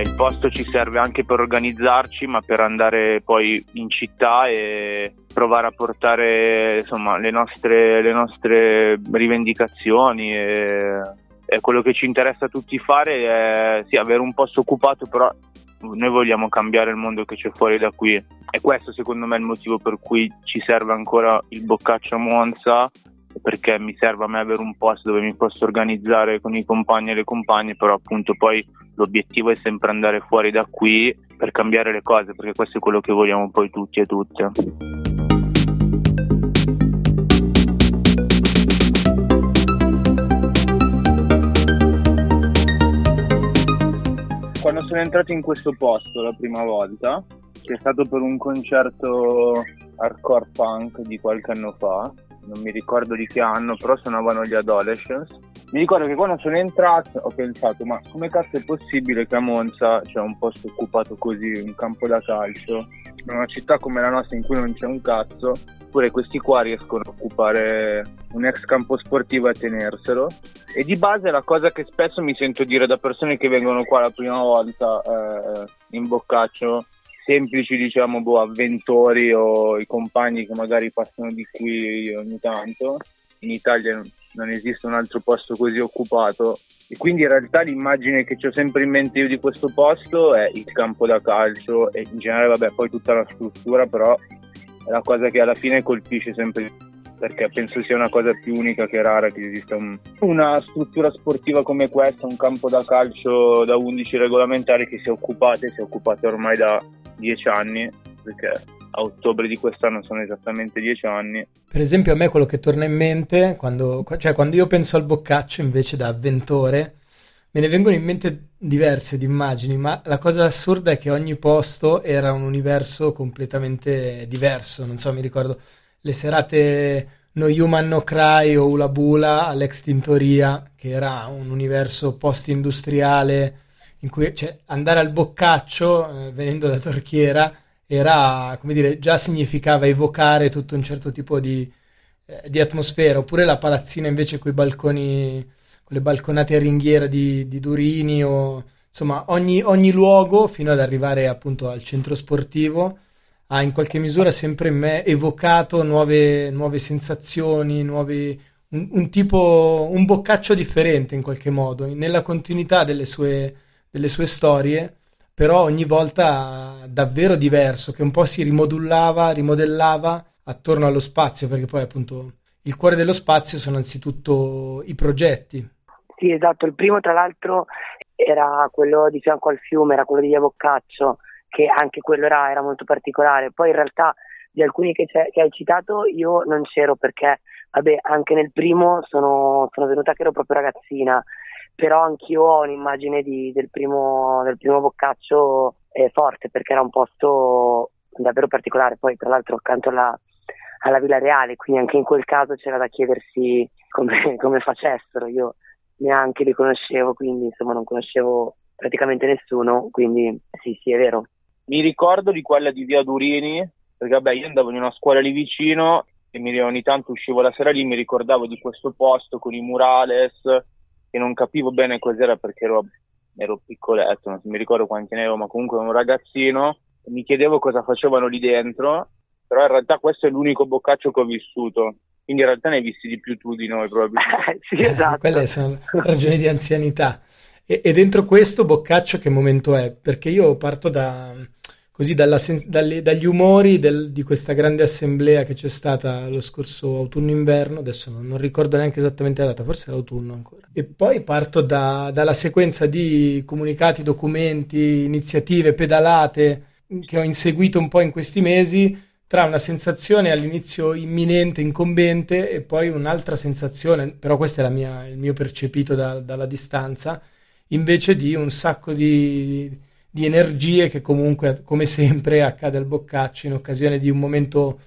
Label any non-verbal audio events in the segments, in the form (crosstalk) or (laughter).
Il posto ci serve anche per organizzarci, ma per andare poi in città e provare a portare insomma, le, nostre, le nostre rivendicazioni. E, e quello che ci interessa a tutti fare è sì, avere un posto occupato, però noi vogliamo cambiare il mondo che c'è fuori da qui. E questo secondo me è il motivo per cui ci serve ancora il Boccaccio a Monza perché mi serve a me avere un posto dove mi posso organizzare con i compagni e le compagne, però appunto poi l'obiettivo è sempre andare fuori da qui per cambiare le cose, perché questo è quello che vogliamo poi tutti e tutte. Quando sono entrato in questo posto la prima volta, che è stato per un concerto hardcore punk di qualche anno fa, non mi ricordo di che anno, però suonavano gli Adolescents. Mi ricordo che quando sono entrato ho pensato, ma come cazzo è possibile che a Monza c'è un posto occupato così, un campo da calcio, in una città come la nostra in cui non c'è un cazzo, eppure questi qua riescono a occupare un ex campo sportivo e a tenerselo. E di base la cosa che spesso mi sento dire da persone che vengono qua la prima volta eh, in Boccaccio semplici diciamo boh, avventori o i compagni che magari passano di qui ogni tanto. In Italia non esiste un altro posto così occupato. E quindi in realtà l'immagine che ho sempre in mente io di questo posto è il campo da calcio e in generale vabbè poi tutta la struttura però è la cosa che alla fine colpisce sempre perché penso sia una cosa più unica che rara che esista un, una struttura sportiva come questa, un campo da calcio da 11 regolamentari che sia occupata e sia occupata ormai da dieci anni, perché a ottobre di quest'anno sono esattamente dieci anni. Per esempio a me quello che torna in mente, quando, cioè quando io penso al boccaccio invece da avventore, me ne vengono in mente diverse di immagini, ma la cosa assurda è che ogni posto era un universo completamente diverso. Non so, mi ricordo le serate No Human No Cry o Ula Bula all'ex Tintoria, che era un universo post-industriale in cui cioè, andare al boccaccio, eh, venendo da Torchiera, era, come dire, già significava evocare tutto un certo tipo di, eh, di atmosfera, oppure la palazzina invece con i balconi, con le balconate a ringhiera di, di Durini, o insomma ogni, ogni, luogo fino ad arrivare appunto al centro sportivo ha in qualche misura sempre in me evocato nuove, nuove sensazioni, nuovi, un, un, tipo, un boccaccio differente in qualche modo, nella continuità delle sue delle sue storie, però ogni volta davvero diverso, che un po' si rimodullava, rimodellava attorno allo spazio, perché poi appunto il cuore dello spazio sono anzitutto i progetti. Sì, esatto, il primo tra l'altro era quello di fianco al fiume, era quello di Via Boccaccio, che anche quello era, era molto particolare. Poi in realtà di alcuni che, che, hai citato io non c'ero perché, vabbè, anche nel primo sono, sono venuta che ero proprio ragazzina però anch'io ho un'immagine di, del, primo, del primo boccaccio eh, forte perché era un posto davvero particolare, poi tra l'altro accanto alla, alla Villa Reale, quindi anche in quel caso c'era da chiedersi come, (laughs) come facessero, io neanche li conoscevo, quindi insomma non conoscevo praticamente nessuno, quindi sì sì è vero. Mi ricordo di quella di Via Durini, perché vabbè io andavo in una scuola lì vicino e ogni tanto uscivo la sera lì, mi ricordavo di questo posto con i murales, che non capivo bene cos'era perché ero, ero piccoletto, non mi ricordo quanti ne ero, ma comunque un ragazzino, mi chiedevo cosa facevano lì dentro, però in realtà questo è l'unico boccaccio che ho vissuto, quindi in realtà ne hai visti di più tu di noi probabilmente. (laughs) sì, esatto. (laughs) Quelle sono ragioni di anzianità. E, e, dentro questo boccaccio che momento è? Perché io parto da così sen- dalle, dagli umori del, di questa grande assemblea che c'è stata lo scorso autunno-inverno, adesso non, non, ricordo neanche esattamente la data, forse era autunno ancora. E poi parto da, dalla sequenza di comunicati, documenti, iniziative, pedalate che ho inseguito un po' in questi mesi, tra una sensazione all'inizio imminente, incombente e poi un'altra sensazione, però questo è mia, il mio percepito da, dalla distanza, invece di un sacco di, di, energie che comunque, come sempre, accade al boccaccio in occasione di un momento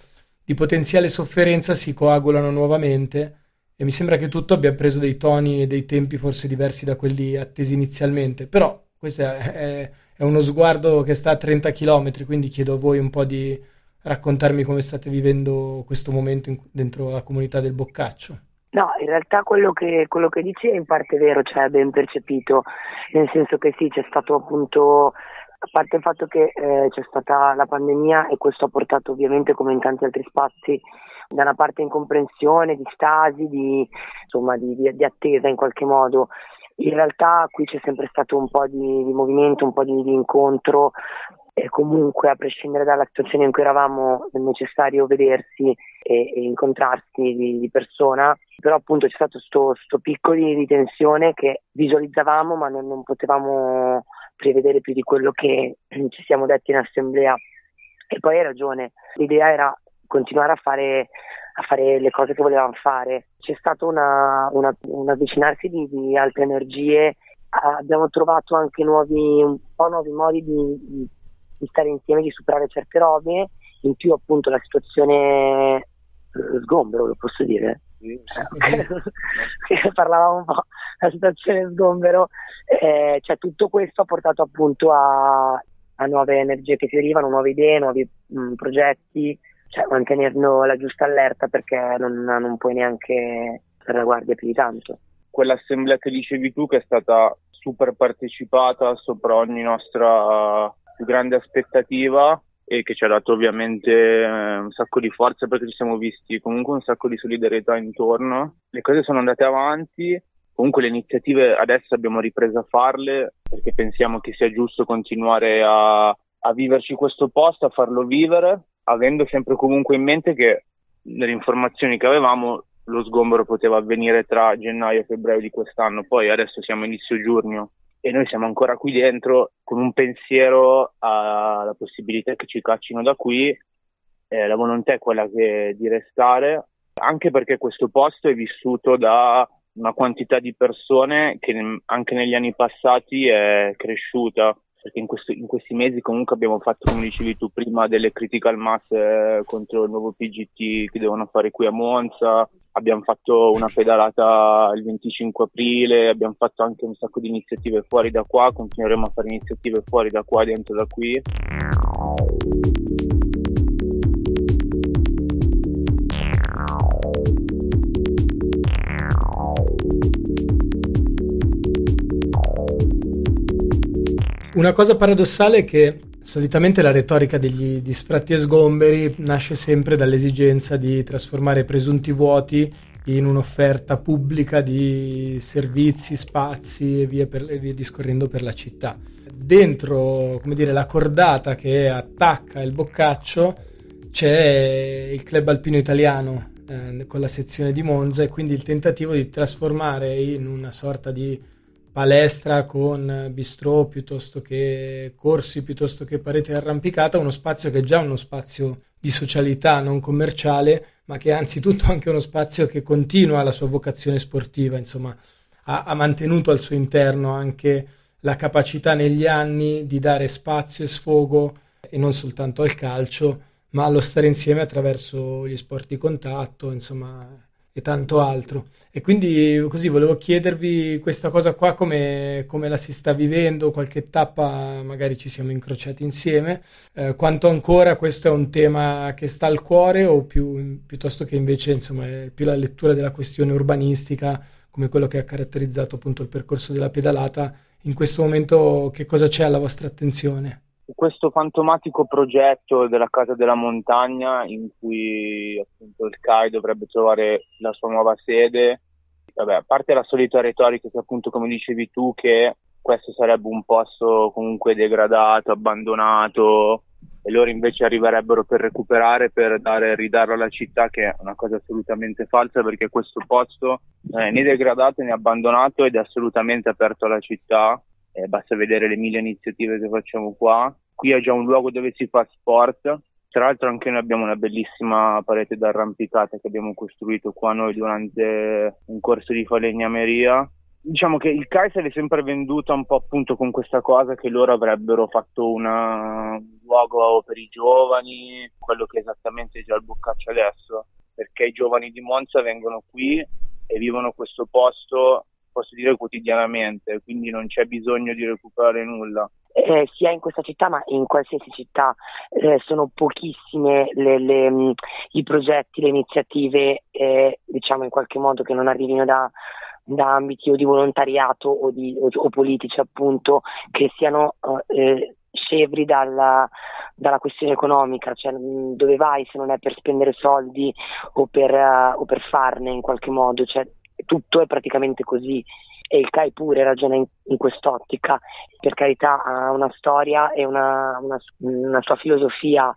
di potenziale sofferenza si coagulano nuovamente e mi sembra che tutto abbia preso dei toni e dei tempi forse diversi da quelli attesi inizialmente, però questo è, è uno sguardo che sta a 30 km, quindi chiedo a voi un po' di raccontarmi come state vivendo questo momento in, dentro la comunità del Boccaccio. No, in realtà quello che, quello che dici è in parte vero, cioè ben percepito, nel senso che sì, c'è stato appunto, a parte il fatto che eh, c'è stata la pandemia e questo ha portato ovviamente come in tanti altri spazi da una parte incomprensione, di stasi, di, insomma, di, di, di attesa in qualche modo. In realtà qui c'è sempre stato un po' di, movimento, un po' di, incontro e comunque a prescindere dalla situazione in cui eravamo è necessario vedersi e, e incontrarsi di, di, persona, però appunto c'è stato questo picco di, tensione che visualizzavamo ma non, non potevamo prevedere più di quello che (clears throat) ci siamo detti in assemblea. E poi hai ragione, l'idea era continuare a fare, a fare le cose che volevamo fare. C'è stato una, una, un avvicinarsi di, di altre energie, abbiamo trovato anche nuovi, un po' nuovi modi di, di stare insieme, di superare certe robe, in più appunto la situazione eh, sgombero, lo posso dire? Sì, sì. Eh, (laughs) Parlavamo un po' della situazione sgombero, eh, cioè tutto questo ha portato appunto a, a nuove energie che fiorivano, nuove idee, nuovi mh, progetti, cioè mantenendo la giusta allerta perché non, non puoi neanche stare la guardia più di tanto. Quell'assemblea che dicevi tu che è stata super partecipata sopra ogni nostra più grande aspettativa e che ci ha dato ovviamente eh, un sacco di forza perché ci siamo visti comunque un sacco di solidarietà intorno. Le cose sono andate avanti, comunque le iniziative adesso abbiamo ripreso a farle perché pensiamo che sia giusto continuare a, a viverci questo posto, a farlo vivere avendo sempre comunque in mente che nelle informazioni che avevamo lo sgombero poteva avvenire tra gennaio e febbraio di quest'anno, poi adesso siamo inizio giugno e noi siamo ancora qui dentro con un pensiero alla possibilità che ci caccino da qui, eh, la volontà è quella che, di restare, anche perché questo posto è vissuto da una quantità di persone che anche negli anni passati è cresciuta perché in, questo, in, questi mesi comunque abbiamo fatto, come dicevi tu prima, delle critical mass eh, contro il nuovo PGT che devono fare qui a Monza, abbiamo fatto una pedalata il 25 aprile, abbiamo fatto anche un sacco di iniziative fuori da qua, continueremo a fare iniziative fuori da qua, dentro da qui. Una cosa paradossale è che solitamente la retorica degli di sfratti e sgomberi nasce sempre dall'esigenza di trasformare presunti vuoti in un'offerta pubblica di servizi, spazi e via, per, via discorrendo per la città. Dentro, come dire, la cordata che attacca il boccaccio c'è il club alpino italiano eh, con la sezione di Monza e quindi il tentativo di trasformare in una sorta di palestra con bistrò piuttosto che corsi, piuttosto che parete arrampicata, uno spazio che è già uno spazio di socialità non commerciale, ma che è anzitutto (laughs) anche uno spazio che continua la sua vocazione sportiva, insomma, ha, ha mantenuto al suo interno anche la capacità negli anni di dare spazio e sfogo e non soltanto al calcio, ma allo stare insieme attraverso gli sport di contatto, insomma, e tanto altro. E quindi così volevo chiedervi questa cosa qua, come, come la si sta vivendo, qualche tappa magari ci siamo incrociati insieme, eh, quanto ancora questo è un tema che sta al cuore o più, piuttosto che invece insomma, è più la lettura della questione urbanistica come quello che ha caratterizzato appunto il percorso della pedalata. In questo momento che cosa c'è alla vostra attenzione? Questo fantomatico progetto della Casa della Montagna in cui appunto il CAI dovrebbe trovare la sua nuova sede, vabbè, a parte la solita retorica che appunto come dicevi tu che questo sarebbe un posto comunque degradato, abbandonato e loro invece arriverebbero per recuperare, per dare, ridarlo alla città che è una cosa assolutamente falsa perché questo posto non è né degradato né abbandonato ed è assolutamente aperto alla città eh, basta vedere le mille iniziative che facciamo qua. Qui è già un luogo dove si fa sport, Tra l'altro anche noi abbiamo una bellissima parete d'arrampicata che abbiamo costruito qua noi durante un corso di falegnameria. Diciamo che il CAI se l'è sempre venduta un po' appunto con questa cosa che loro avrebbero fatto una, un luogo per i giovani, quello che è esattamente già il Boccaccio adesso, perché i giovani di Monza vengono qui e vivono questo posto, posso dire quotidianamente, quindi non c'è bisogno di recuperare nulla. Eh, sia in questa città ma in qualsiasi città. Eh, sono pochissime le, le, mm, i progetti, le iniziative eh, diciamo in qualche modo che non arrivino da, da ambiti o di volontariato o, di, o, o politici appunto che siano eh, scevri dalla, dalla, questione economica, cioè mm, dove vai se non è per spendere soldi o per, uh, o per farne in qualche modo, cioè tutto è praticamente così e il CAI pure ragiona in, in quest'ottica, per carità ha una storia e una, una, una, sua filosofia,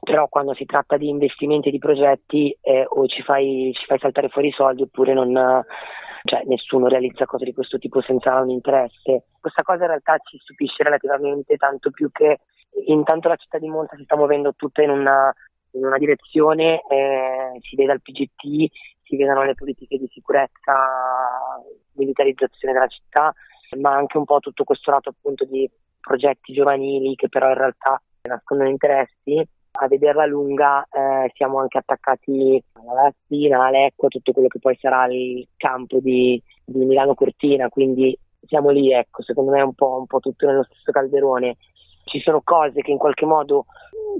però quando si tratta di investimenti e di progetti eh, o ci fai, ci fai, saltare fuori i soldi oppure non, cioè, nessuno realizza cose di questo tipo senza un interesse. Questa cosa in realtà ci stupisce relativamente tanto più che intanto la città di Monza si sta muovendo tutta in una, in una direzione, eh, si vede al PGT, si vedano le politiche di sicurezza, militarizzazione della città, ma anche un po' tutto questo lato appunto di progetti giovanili che però in realtà nascondono interessi. A vederla lunga eh, siamo anche attaccati alla Latina, all'Ecco, tutto quello che poi sarà il campo di, di Milano Cortina, quindi siamo lì, ecco, secondo me è un po', un po' tutto nello stesso calderone. Ci sono cose che in qualche modo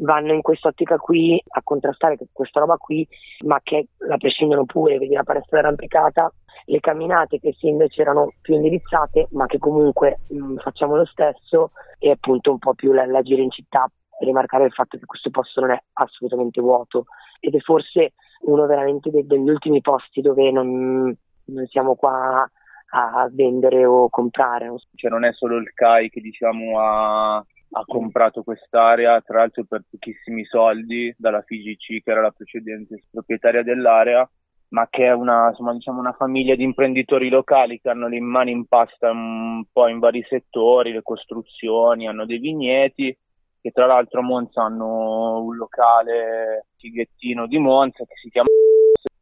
vanno in quest'ottica qui a contrastare questa roba qui, ma che la prescindono pure, vedi la palestra arrampicata, le camminate che sì invece erano più indirizzate, ma che comunque mh, mm, facciamo lo stesso, e appunto un po' più la, la in città rimarcare il fatto che questo posto non è assolutamente vuoto ed è forse uno veramente de- degli ultimi posti dove non, non siamo qua a vendere o comprare. Cioè non è solo il CAI che diciamo ha ha comprato quest'area, tra l'altro per pochissimi soldi, dalla FIGC che era la precedente proprietaria dell'area, ma che è una, insomma, diciamo una famiglia di imprenditori locali che hanno le mani in pasta un po' in vari settori, le costruzioni, hanno dei vigneti, che tra l'altro a Monza hanno un locale fighettino di Monza che si chiama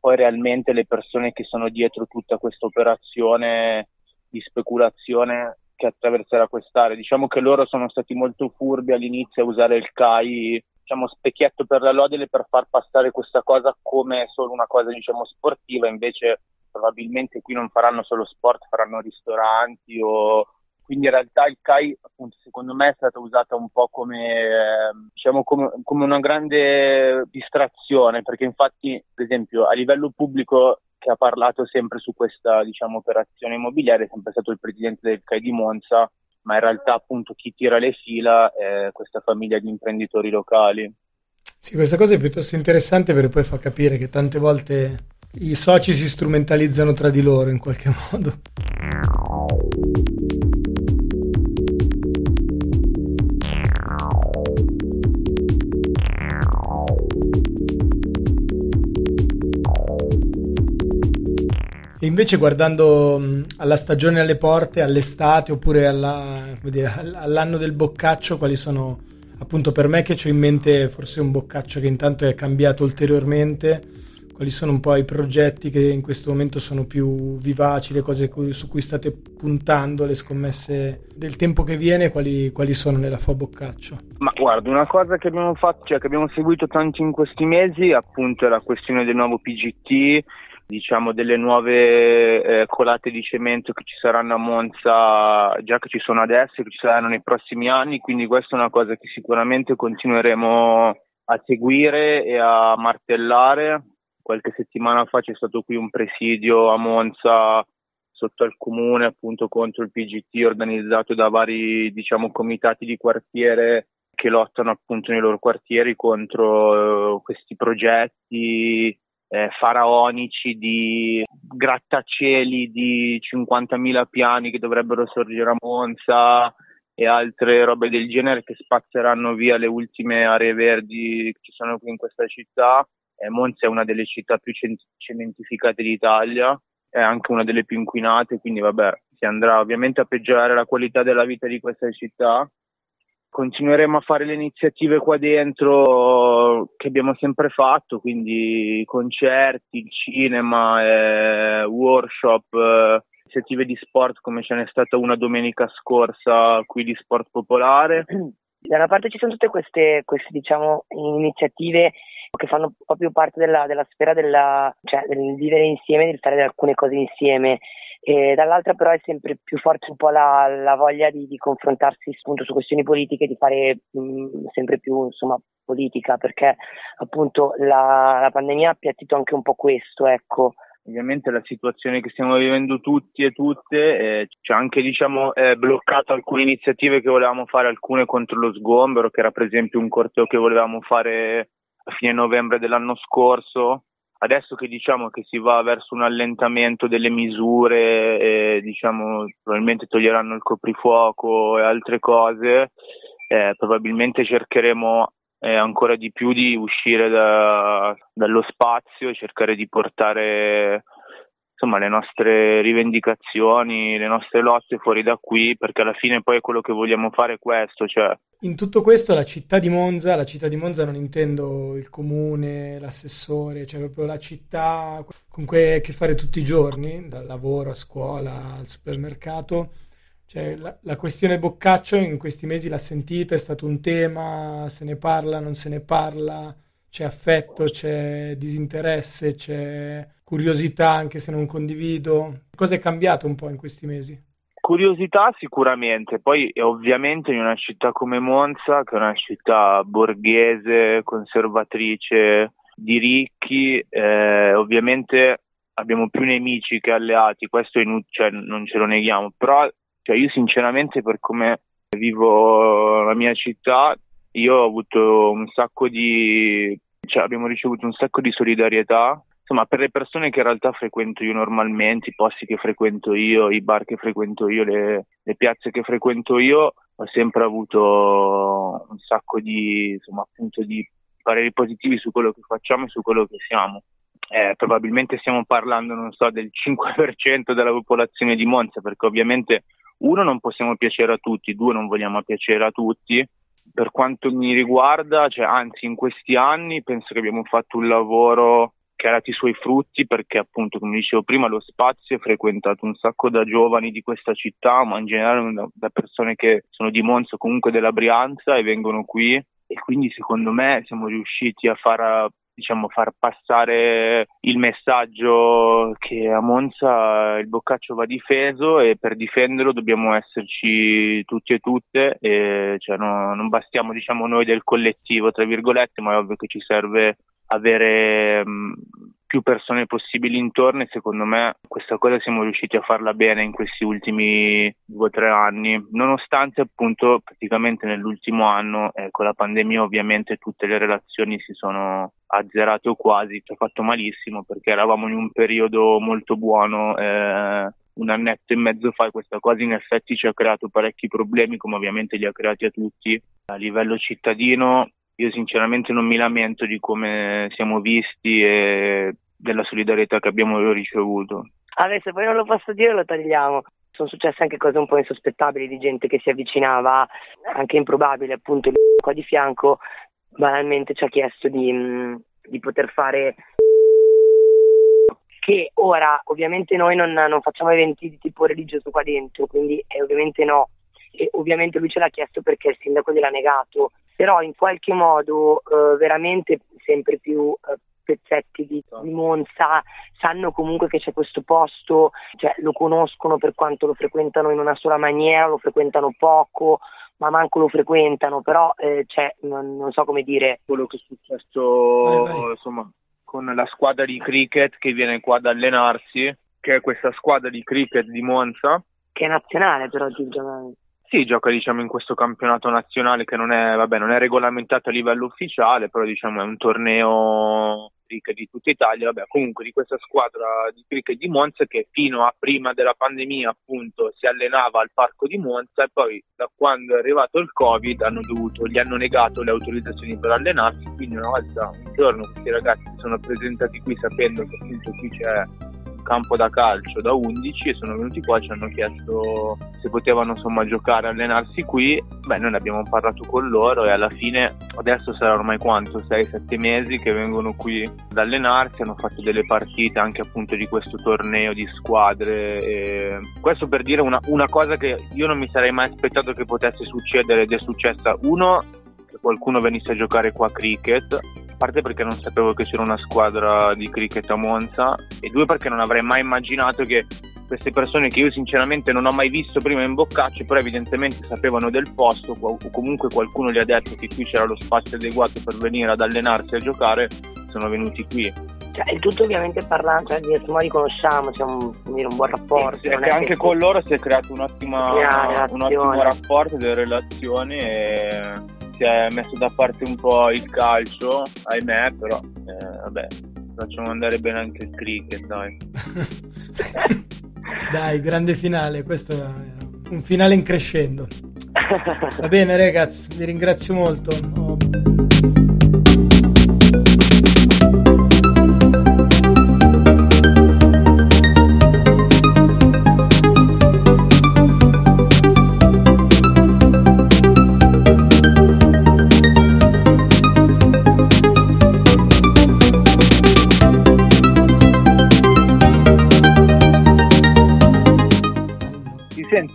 poi realmente le persone che sono dietro tutta questa operazione di speculazione che attraverserà quest'area. Diciamo che loro sono stati molto furbi all'inizio a usare il CAI diciamo specchietto per la lodele per far passare questa cosa come solo una cosa diciamo sportiva, invece probabilmente qui non faranno solo sport, faranno ristoranti o quindi in realtà il CAI appunto secondo me è stata usata un po' come, eh, diciamo, come, come una grande distrazione perché infatti ad esempio a livello pubblico che ha parlato sempre su questa diciamo, operazione immobiliare è sempre stato il presidente del CAI di Monza, ma in realtà appunto chi tira le fila è questa famiglia di imprenditori locali. Sì, questa cosa è piuttosto interessante perché poi fa capire che tante volte i soci si strumentalizzano tra di loro in qualche (laughs) modo. E invece guardando mh, alla stagione alle porte, all'estate oppure alla, dire, all'anno del boccaccio, quali sono appunto per me che ho in mente forse un boccaccio che intanto è cambiato ulteriormente, quali sono un po' i progetti che in questo momento sono più vivaci, le cose cui, su cui state puntando, le scommesse del tempo che viene, quali, quali sono nella FO Boccaccio? Ma guarda, una cosa che abbiamo fatto, cioè che abbiamo seguito tanto in questi mesi, appunto è la questione del nuovo PGT, diciamo delle nuove eh, colate di cemento che ci saranno a Monza già che ci sono adesso e che ci saranno nei prossimi anni quindi questa è una cosa che sicuramente continueremo a seguire e a martellare. Qualche settimana fa c'è stato qui un presidio a Monza sotto al comune appunto contro il PGT organizzato da vari diciamo comitati di quartiere che lottano appunto nei loro quartieri contro eh, questi progetti eh, faraonici di grattacieli di 50.000 piani che dovrebbero sorgere a Monza e altre robe del genere che spazzeranno via le ultime aree verdi che ci sono qui in questa città. Eh, Monza è una delle città più cementificate d'Italia, è anche una delle più inquinate, quindi vabbè, si andrà ovviamente a peggiorare la qualità della vita di questa città continueremo a fare le iniziative qua dentro che abbiamo sempre fatto, quindi concerti, cinema, eh, workshop, eh, iniziative di sport come ce n'è stata una domenica scorsa qui di sport popolare. (clears throat) Da una parte ci sono tutte queste, queste diciamo, iniziative che fanno proprio parte della, della sfera della, cioè, del vivere insieme, di fare alcune cose insieme e dall'altra però è sempre più forte un po' la, la voglia di, di, confrontarsi appunto su questioni politiche, di fare mh, sempre più insomma politica, perché appunto la, la pandemia ha appiattito anche un po' questo, ecco. Ovviamente la situazione che stiamo vivendo tutti e tutte eh, ci ha anche diciamo, eh, bloccato alcune iniziative che volevamo fare, alcune contro lo sgombero, che era per esempio un corteo che volevamo fare a fine novembre dell'anno scorso, adesso che diciamo che si va verso un allentamento delle misure e diciamo probabilmente toglieranno il coprifuoco e altre cose, eh, probabilmente cercheremo eh, ancora di più di uscire da, dallo spazio e cercare di portare insomma, le nostre rivendicazioni, le nostre lotte fuori da qui, perché alla fine poi quello che vogliamo fare è questo. Cioè... In tutto questo la città di Monza, la città di Monza non intendo il comune, l'assessore, cioè proprio la città con cui hai a che fare tutti i giorni, dal lavoro a scuola al supermercato. Cioè, la, la, questione Boccaccio in questi mesi l'ha sentita, è stato un tema, se ne parla, non se ne parla, c'è affetto, c'è disinteresse, c'è curiosità anche se non condivido. Cosa è cambiato un po' in questi mesi? Curiosità sicuramente, poi ovviamente in una città come Monza, che è una città borghese, conservatrice, di ricchi, eh, ovviamente abbiamo più nemici che alleati, questo in, cioè, non ce lo neghiamo, però cioè, io sinceramente per come vivo la mia città, io ho avuto un sacco di, cioè, abbiamo ricevuto un sacco di solidarietà insomma, per le persone che in realtà frequento io normalmente, i posti che frequento io, i bar che frequento io, le, le piazze che frequento io, ho sempre avuto un sacco di, insomma, appunto di pareri positivi su quello che facciamo e su quello che siamo. Eh, probabilmente stiamo parlando, non so, del 5% della popolazione di Monza, perché ovviamente uno non possiamo piacere a tutti, due non vogliamo piacere a tutti. Per quanto mi riguarda, cioè, anzi in questi anni penso che abbiamo fatto un lavoro che ha dato i suoi frutti perché appunto come dicevo prima lo spazio è frequentato un sacco da giovani di questa città ma in generale da, persone che sono di Monza comunque della Brianza e vengono qui. E quindi secondo me siamo riusciti a far diciamo, far passare il messaggio che a Monza il Boccaccio va difeso e per difenderlo dobbiamo esserci tutti e tutte, e, cioè, no, non bastiamo diciamo, noi del collettivo, tra virgolette, ma è ovvio che ci serve avere mh, più persone possibili intorno e secondo me questa cosa siamo riusciti a farla bene in questi ultimi due o tre anni, nonostante appunto praticamente nell'ultimo anno eh, con la pandemia ovviamente tutte le relazioni si sono azzerate o quasi, ci ha fatto malissimo perché eravamo in un periodo molto buono. Eh, un annetto e mezzo fa questa cosa in effetti ci ha creato parecchi problemi come ovviamente li ha creati a tutti a livello cittadino io sinceramente non mi lamento di come siamo visti e della solidarietà che abbiamo ricevuto. Adesso poi non lo posso dire, lo tagliamo. Sono successe anche cose un po' insospettabili di gente che si avvicinava, anche improbabile, appunto il (laughs) qua di fianco banalmente ci ha chiesto di, mm, di poter fare (laughs) che ora ovviamente noi non, non, facciamo eventi di tipo religioso qua dentro, quindi è ovviamente no. E ovviamente lui ce l'ha chiesto perché il sindaco gliel'ha negato però in qualche modo eh, veramente sempre più eh, pezzetti di, di, Monza sanno comunque che c'è questo posto, cioè, lo conoscono per quanto lo frequentano in una sola maniera, lo frequentano poco, ma manco lo frequentano, però eh, cioè, non, non, so come dire. Quello che è successo vai, vai. insomma, con la squadra di cricket che viene qua ad allenarsi, che è questa squadra di cricket di Monza. Che è nazionale però, Giugiano. Sì, gioca diciamo, in questo campionato nazionale che non è, vabbè, non è regolamentato a livello ufficiale, però diciamo, è un torneo di tutta Italia, vabbè, comunque di questa squadra di cricket di Monza che fino a prima della pandemia appunto si allenava al parco di Monza e poi da quando è arrivato il Covid hanno dovuto, gli hanno negato le autorizzazioni per allenarsi, quindi una volta un giorno questi ragazzi si sono presentati qui sapendo che appunto qui c'è campo da calcio da 11 e sono venuti qua e ci hanno chiesto se potevano insomma giocare, allenarsi qui. Beh, noi ne abbiamo parlato con loro e alla fine adesso sarà ormai quanto? 6-7 mesi che vengono qui ad allenarsi, hanno fatto delle partite anche appunto di questo torneo di squadre. E questo per dire una, una cosa che io non mi sarei mai aspettato che potesse succedere ed è successa. Uno, che qualcuno venisse a giocare qua a cricket parte perché non sapevo che c'era una squadra di cricket a Monza e due perché non avrei mai immaginato che queste persone che io sinceramente non ho mai visto prima in Boccaccio però evidentemente sapevano del posto o comunque qualcuno gli ha detto che qui c'era lo spazio adeguato per venire ad allenarsi e a giocare sono venuti qui cioè, il tutto ovviamente parlando, cioè, di li conosciamo, c'è un, un buon rapporto. Sì, anche, anche con loro si è creato un ottimo rapporto, delle relazioni e si è messo da parte un po' il calcio, ahimè, però eh, vabbè, facciamo andare bene anche il cricket, dai. (laughs) dai, grande finale, questo era un finale in crescendo. Va bene ragazzi, vi ringrazio molto.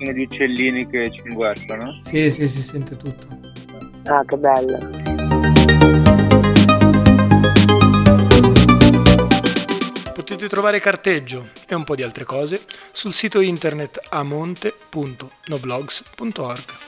Sentono gli uccellini che ci guardano? Sì, sì, si sente tutto. Ah, che bello. Potete trovare carteggio e un po' di altre cose sul sito internet amonte.noblogs.org.